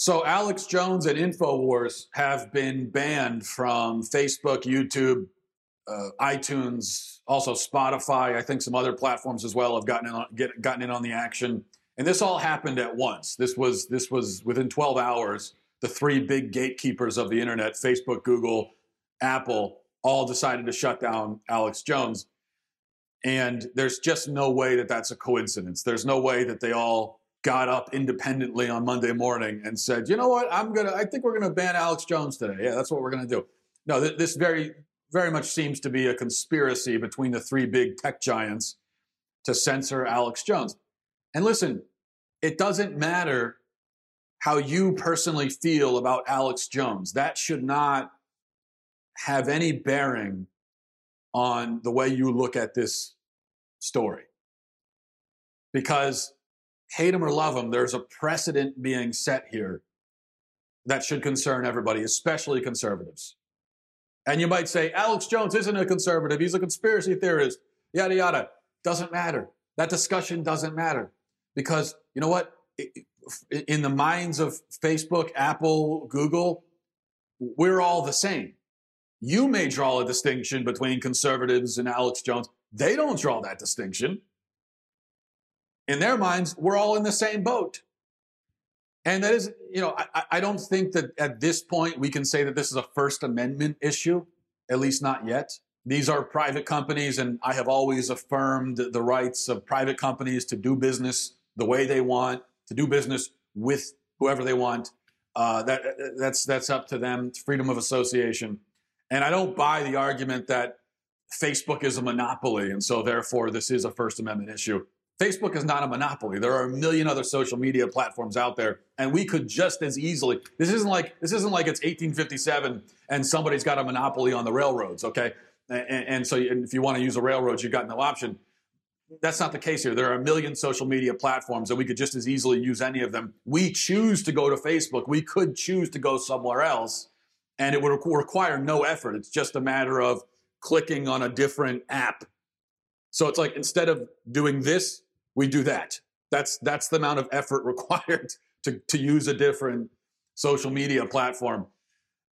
So Alex Jones and Infowars have been banned from Facebook, YouTube, uh, iTunes, also Spotify. I think some other platforms as well have gotten in on, get, gotten in on the action. And this all happened at once. This was this was within 12 hours. The three big gatekeepers of the internet, Facebook, Google, Apple, all decided to shut down Alex Jones. And there's just no way that that's a coincidence. There's no way that they all got up independently on Monday morning and said, "You know what? I'm gonna. I think we're gonna ban Alex Jones today. Yeah, that's what we're gonna do." No, th- this very, very much seems to be a conspiracy between the three big tech giants to censor Alex Jones. And listen, it doesn't matter how you personally feel about Alex Jones. That should not have any bearing on the way you look at this story. Because hate him or love him, there's a precedent being set here that should concern everybody, especially conservatives. And you might say, Alex Jones isn't a conservative, he's a conspiracy theorist, yada, yada. Doesn't matter. That discussion doesn't matter. Because you know what? In the minds of Facebook, Apple, Google, we're all the same. You may draw a distinction between conservatives and Alex Jones. They don't draw that distinction. In their minds, we're all in the same boat. And that is, you know, I, I, don't think that at this point we can say that this is a First Amendment issue, at least not yet. These are private companies, and I have always affirmed the rights of private companies to do business the way they want, to do business with whoever they want. Uh, that, that's, that's up to them, it's freedom of association. And I don't buy the argument that Facebook is a monopoly, and so therefore this is a First Amendment issue. Facebook is not a monopoly. There are a million other social media platforms out there, and we could just as easily. This isn't like this isn't like it's 1857 and somebody's got a monopoly on the railroads. Okay, and, and so if you want to use a railroad, you've got no option. That's not the case here. There are a million social media platforms, and we could just as easily use any of them. We choose to go to Facebook. We could choose to go somewhere else, and it would require no effort. It's just a matter of clicking on a different app. So it's like instead of doing this, we do that. That's that's the amount of effort required to, to use a different social media platform.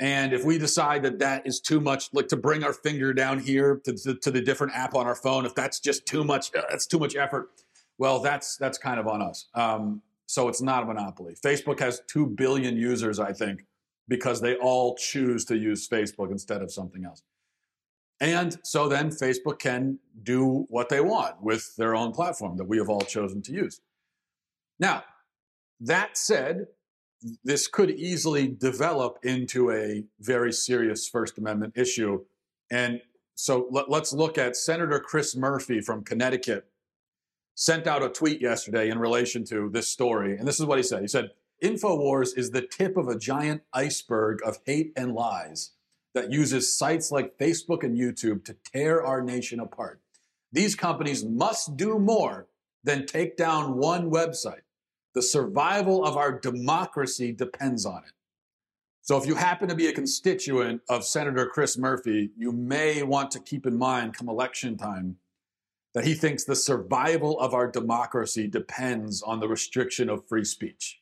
And if we decide that that is too much, like to bring our finger down here to, to, to the different app on our phone, if that's just too much, uh, that's too much effort. Well, that's that's kind of on us. Um, so it's not a monopoly. Facebook has two billion users, I think, because they all choose to use Facebook instead of something else. And so then Facebook can do what they want with their own platform that we have all chosen to use. Now, that said, this could easily develop into a very serious First Amendment issue. And so let, us look at Senator Chris Murphy from Connecticut sent out a tweet yesterday in relation to this story. And this is what he said. He said, InfoWars is the tip of a giant iceberg of hate and lies that uses sites like Facebook and YouTube to tear our nation apart. These companies must do more than take down one website. The survival of our democracy depends on it. So, if you happen to be a constituent of Senator Chris Murphy, you may want to keep in mind come election time that he thinks the survival of our democracy depends on the restriction of free speech.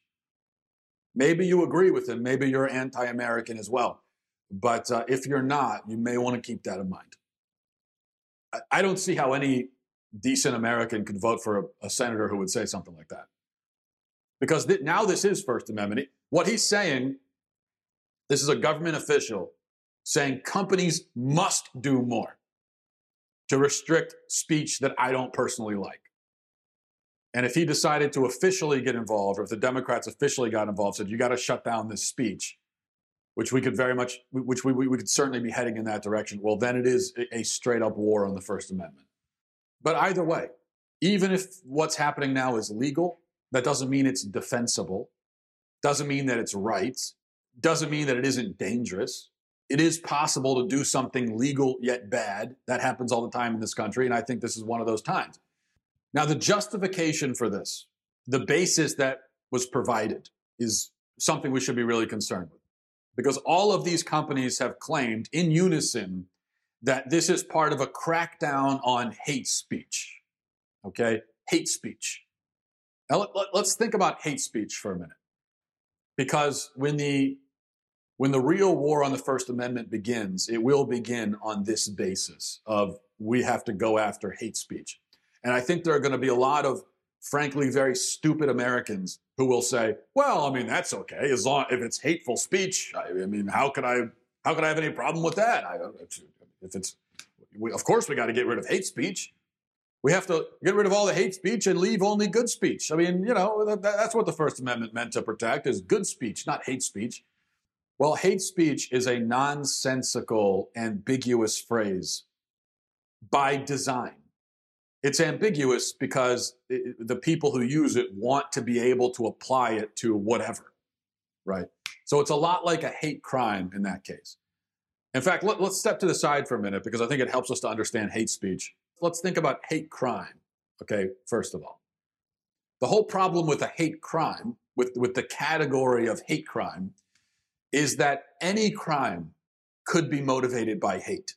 Maybe you agree with him, maybe you're anti American as well. But uh, if you're not, you may want to keep that in mind. I, I don't see how any decent American could vote for a, a senator who would say something like that. Because th- now this is First Amendment. What he's saying, this is a government official saying companies must do more to restrict speech that I don't personally like. And if he decided to officially get involved, or if the Democrats officially got involved, said, you got to shut down this speech, which we could very much, which we, we could certainly be heading in that direction, well, then it is a straight up war on the First Amendment. But either way, even if what's happening now is legal, that doesn't mean it's defensible, doesn't mean that it's right, doesn't mean that it isn't dangerous. It is possible to do something legal yet bad. That happens all the time in this country, and I think this is one of those times. Now, the justification for this, the basis that was provided, is something we should be really concerned with because all of these companies have claimed in unison that this is part of a crackdown on hate speech. Okay? Hate speech. Now, let, us think about hate speech for a minute. Because when the when the real war on the First Amendment begins, it will begin on this basis of we have to go after hate speech. And I think there are going to be a lot of, frankly, very stupid Americans who will say, "Well, I mean, that's okay as long if it's hateful speech. I, I mean, how could I how could I have any problem with that? I, if it's, we, of course, we got to get rid of hate speech. We have to get rid of all the hate speech and leave only good speech. I mean, you know, that, that's what the First Amendment meant to protect is good speech, not hate speech. Well, hate speech is a nonsensical, ambiguous phrase by design. It's ambiguous because it, the people who use it want to be able to apply it to whatever, right? So it's a lot like a hate crime in that case. In fact, let, us step to the side for a minute because I think it helps us to understand hate speech. Let's think about hate crime, okay, first of all. The whole problem with a hate crime, with, with the category of hate crime, is that any crime could be motivated by hate.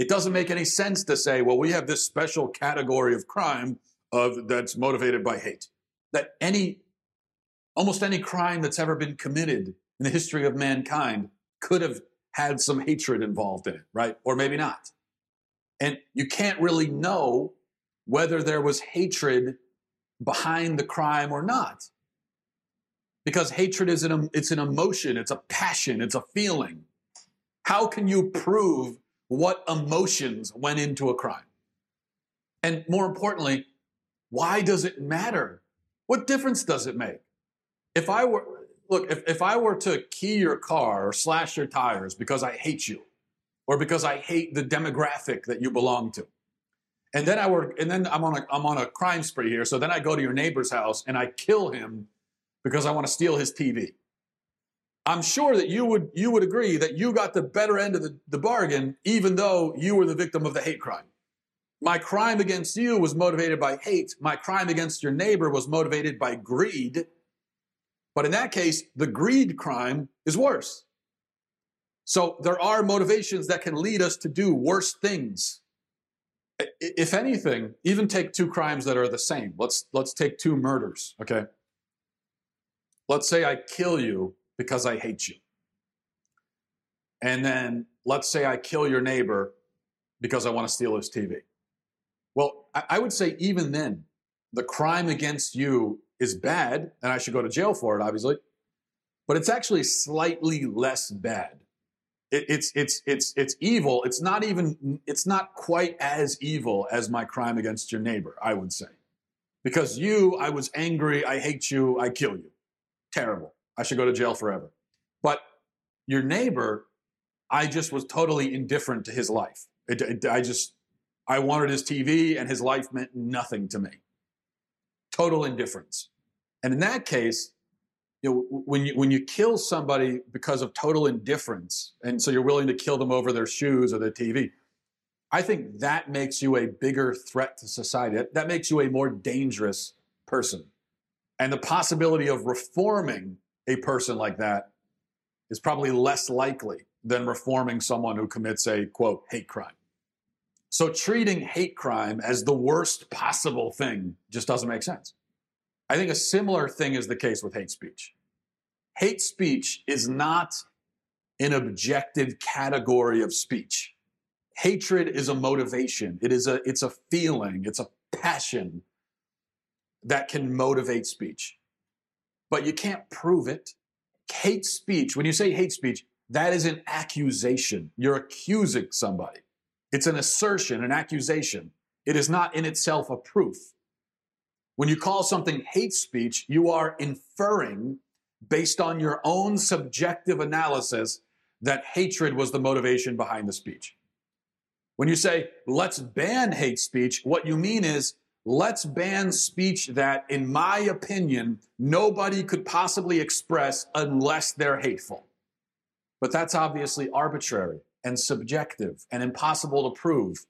It doesn't make any sense to say, well, we have this special category of crime of that's motivated by hate. That any almost any crime that's ever been committed in the history of mankind could have had some hatred involved in it, right? Or maybe not. And you can't really know whether there was hatred behind the crime or not. Because hatred is an it's an emotion, it's a passion, it's a feeling. How can you prove what emotions went into a crime? And more importantly, why does it matter? What difference does it make? If I were look, if, if I were to key your car or slash your tires because I hate you, or because I hate the demographic that you belong to, and then I were, and then I'm on a, I'm on a crime spree here. So then I go to your neighbor's house and I kill him because I want to steal his TV. I'm sure that you would, you would agree that you got the better end of the, the bargain, even though you were the victim of the hate crime. My crime against you was motivated by hate. My crime against your neighbor was motivated by greed but in that case, the greed crime is worse. So there are motivations that can lead us to do worse things. If anything, even take two crimes that are the same. Let's, let's take two murders, okay? Let's say I kill you because I hate you. And then let's say I kill your neighbor because I want to steal his TV. Well, I would say even then, the crime against you is bad, and I should go to jail for it, obviously. But it's actually slightly less bad. It, it's it's it's it's evil. It's not even it's not quite as evil as my crime against your neighbor. I would say, because you, I was angry. I hate you. I kill you. Terrible. I should go to jail forever. But your neighbor, I just was totally indifferent to his life. It, it, I just I wanted his TV, and his life meant nothing to me total indifference. And in that case, you know, when you when you kill somebody because of total indifference, and so you're willing to kill them over their shoes or their TV, I think that makes you a bigger threat to society. That, that makes you a more dangerous person. And the possibility of reforming a person like that is probably less likely than reforming someone who commits a quote hate crime. So treating hate crime as the worst possible thing just doesn't make sense. I think a similar thing is the case with hate speech. Hate speech is not an objective category of speech. Hatred is a motivation. It is a it's a feeling, it's a passion that can motivate speech. But you can't prove it. Hate speech, when you say hate speech, that is an accusation. You're accusing somebody. It's an assertion, an accusation. It is not in itself a proof. When you call something hate speech, you are inferring, based on your own subjective analysis, that hatred was the motivation behind the speech. When you say, let's ban hate speech, what you mean is, let's ban speech that, in my opinion, nobody could possibly express unless they're hateful. But that's obviously arbitrary and subjective and impossible to prove.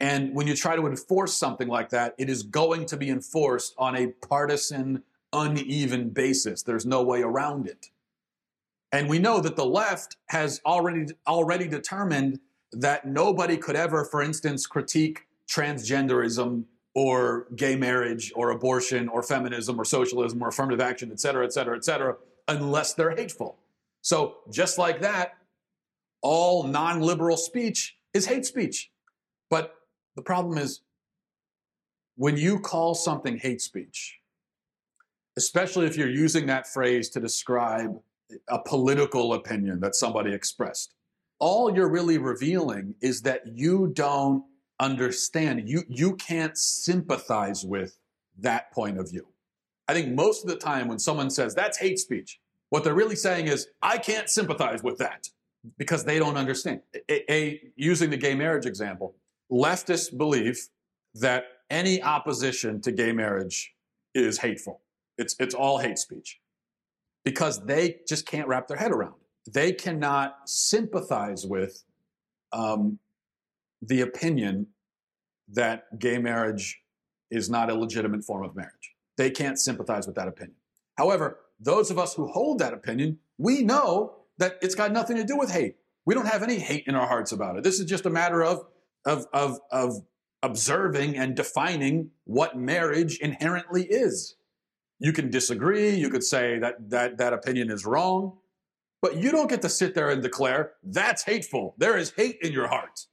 And when you try to enforce something like that, it is going to be enforced on a partisan, uneven basis. There's no way around it. And we know that the left has already already determined that nobody could ever, for instance, critique transgenderism or gay marriage or abortion or feminism or socialism or affirmative action, et cetera, et cetera, et cetera, unless they're hateful. So just like that, all non-liberal speech is hate speech. But the problem is when you call something hate speech, especially if you're using that phrase to describe a political opinion that somebody expressed, all you're really revealing is that you don't understand. You, you can't sympathize with that point of view. I think most of the time when someone says that's hate speech, what they're really saying is, I can't sympathize with that because they don't understand. A, a, using the gay marriage example, leftists believe that any opposition to gay marriage is hateful. It's, it's all hate speech because they just can't wrap their head around it. They cannot sympathize with um, the opinion that gay marriage is not a legitimate form of marriage. They can't sympathize with that opinion. However, those of us who hold that opinion, we know that it's got nothing to do with hate. We don't have any hate in our hearts about it. This is just a matter of, of, of, of observing and defining what marriage inherently is. You can disagree, you could say that, that that opinion is wrong, but you don't get to sit there and declare, that's hateful. There is hate in your heart.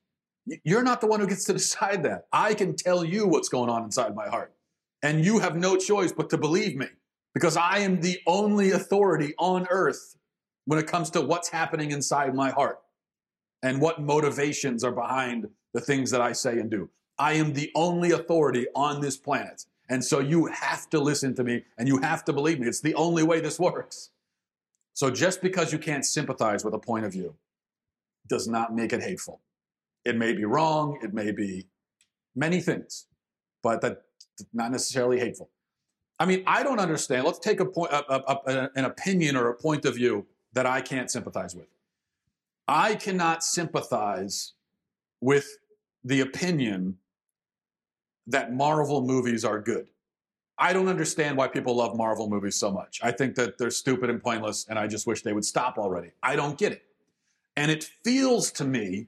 You're not the one who gets to decide that. I can tell you what's going on inside my heart. And you have no choice but to believe me because I am the only authority on earth when it comes to what's happening inside my heart and what motivations are behind the things that I say and do. I am the only authority on this planet. And so you have to listen to me and you have to believe me. It's the only way this works. So just because you can't sympathize with a point of view does not make it hateful. It may be wrong, it may be many things, but that's not necessarily hateful. I mean, I don't understand. Let's take a point, a, a, a, an opinion or a point of view that I can't sympathize with. I cannot sympathize with the opinion that Marvel movies are good. I don't understand why people love Marvel movies so much. I think that they're stupid and pointless, and I just wish they would stop already. I don't get it. And it feels to me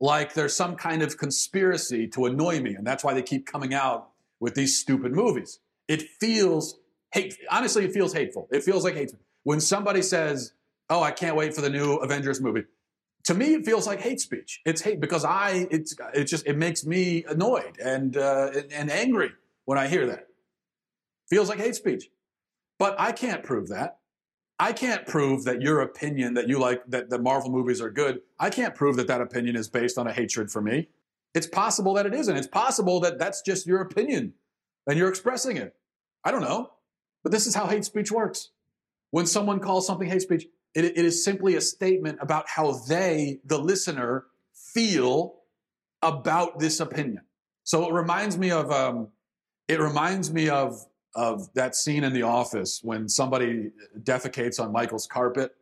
like there's some kind of conspiracy to annoy me. And that's why they keep coming out with these stupid movies. It feels hate. Honestly, it feels hateful. It feels like hate. When somebody says, "Oh, I can't wait for the new Avengers movie," to me, it feels like hate speech. It's hate because I. It's it just it makes me annoyed and uh, and angry when I hear that. Feels like hate speech, but I can't prove that. I can't prove that your opinion that you like that the Marvel movies are good. I can't prove that that opinion is based on a hatred for me. It's possible that it isn't. It's possible that that's just your opinion and you're expressing it. I don't know. But this is how hate speech works. When someone calls something hate speech, it, it is simply a statement about how they, the listener, feel about this opinion. So it reminds me of um, it reminds me of of that scene in The Office when somebody defecates on Michael's carpet,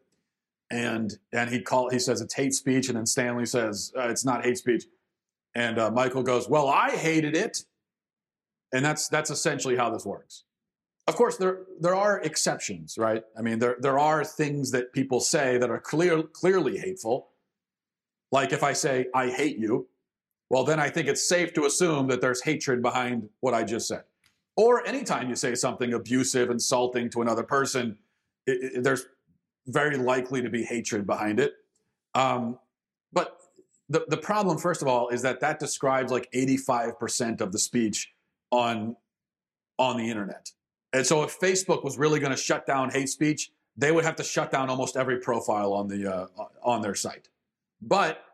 and and he call he says it's hate speech, and then Stanley says uh, it's not hate speech, and uh, Michael goes, "Well, I hated it," and that's that's essentially how this works. Of course, there there are exceptions, right? I mean, there there are things that people say that are clear clearly hateful. Like if I say I hate you, well, then I think it's safe to assume that there's hatred behind what I just said. Or anytime you say something abusive, insulting to another person, it, it, there's very likely to be hatred behind it. Um, but the, the problem, first of all, is that that describes like 85% of the speech on, on the internet. And so if Facebook was really going to shut down hate speech, they would have to shut down almost every profile on, the, uh, on their site. But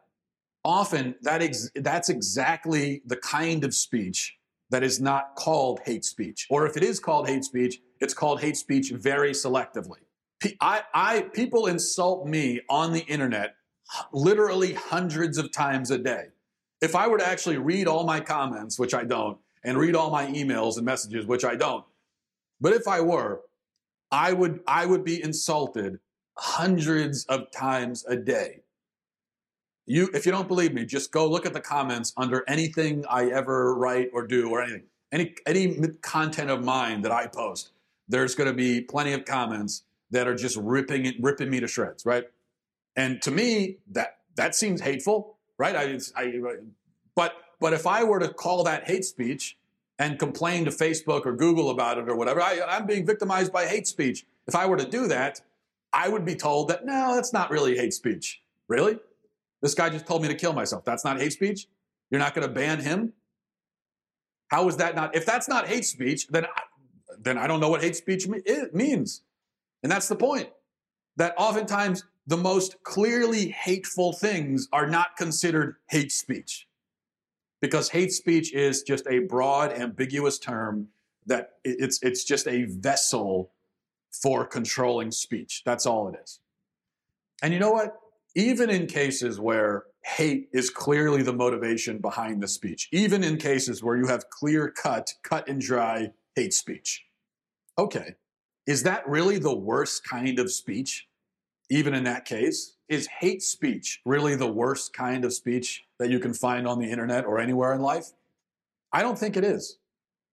often that ex- that's exactly the kind of speech that is not called hate speech. Or if it is called hate speech, it's called hate speech very selectively. I, I, people insult me on the internet literally hundreds of times a day. If I were to actually read all my comments, which I don't, and read all my emails and messages, which I don't, but if I were, I would, I would be insulted hundreds of times a day. You, if you don't believe me, just go look at the comments under anything I ever write or do or anything. Any, any content of mine that I post, there's going to be plenty of comments that are just ripping ripping me to shreds, right? And to me, that that seems hateful, right? I, I, but but if I were to call that hate speech, and complain to Facebook or Google about it or whatever. I, I'm being victimized by hate speech. If I were to do that, I would be told that no, that's not really hate speech. Really? This guy just told me to kill myself. That's not hate speech? You're not going to ban him? How is that not? If that's not hate speech, then I, then I don't know what hate speech me, means. And that's the point. That oftentimes the most clearly hateful things are not considered hate speech. Because hate speech is just a broad, ambiguous term that it's, it's just a vessel for controlling speech. That's all it is. And you know what? Even in cases where hate is clearly the motivation behind the speech, even in cases where you have clear cut, cut and dry hate speech. Okay, is that really the worst kind of speech? Even in that case, is hate speech really the worst kind of speech that you can find on the internet or anywhere in life? I don't think it is.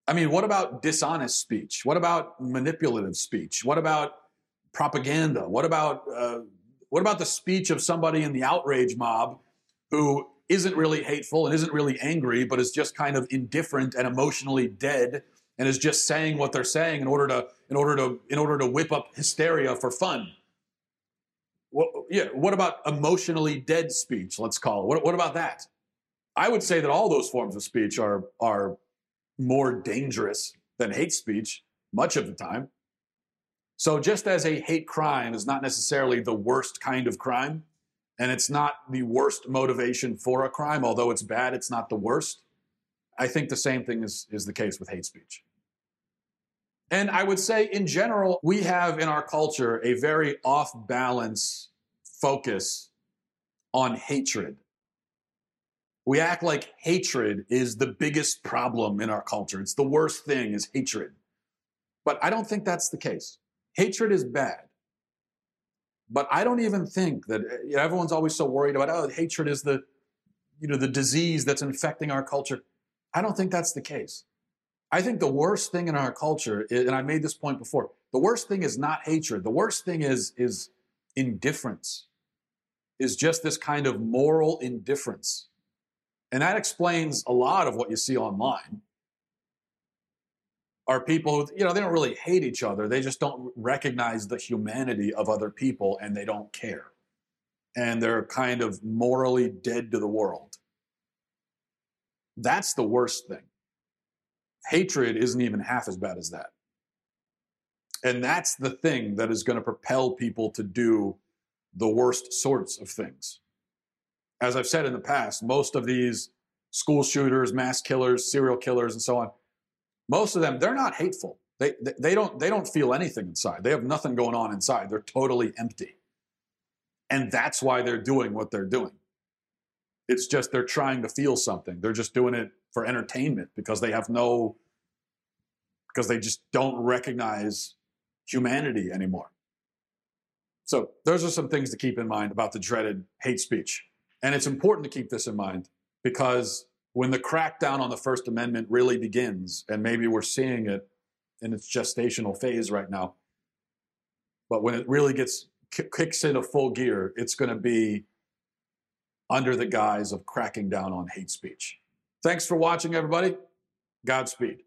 I mean, what about dishonest speech? What about manipulative speech? What about propaganda? What about uh, what about the speech of somebody in the outrage mob who isn't really hateful and isn't really angry, but is just kind of indifferent and emotionally dead and is just saying what they're saying in order to in order to in order to whip up hysteria for fun? What, yeah, what about emotionally dead speech? Let's call it. What, what about that? I would say that all those forms of speech are are more dangerous than hate speech much of the time. So just as a hate crime is not necessarily the worst kind of crime, and it's not the worst motivation for a crime, although it's bad, it's not the worst. I think the same thing is, is the case with hate speech. And I would say, in general, we have in our culture a very off balance focus on hatred. We act like hatred is the biggest problem in our culture. It's the worst thing is hatred. But I don't think that's the case. Hatred is bad. But I don't even think that eh, you know, everyone's always so worried about, oh, hatred is the, you know, the disease that's infecting our culture. I don't think that's the case. I think the worst thing in our culture, and I made this point before, the worst thing is not hatred. The worst thing is, is indifference, is just this kind of moral indifference. And that explains a lot of what you see online. Are people who, you know, they don't really hate each other. They just don't recognize the humanity of other people and they don't care. And they're kind of morally dead to the world. That's the worst thing hatred isn't even half as bad as that. And that's the thing that is going to propel people to do the worst sorts of things. As I've said in the past, most of these school shooters, mass killers, serial killers, and so on, most of them, they're not hateful. They, they, they, don't, they don't feel anything inside. They have nothing going on inside. They're totally empty. And that's why they're doing what they're doing. It's just they're trying to feel something. They're just doing it for entertainment because they have no, because they just don't recognize humanity anymore. So, those are some things to keep in mind about the dreaded hate speech. And it's important to keep this in mind because when the crackdown on the First Amendment really begins, and maybe we're seeing it in its gestational phase right now, but when it really gets kicks into full gear, it's going to be under the guise of cracking down on hate speech. Thanks for watching, everybody. Godspeed.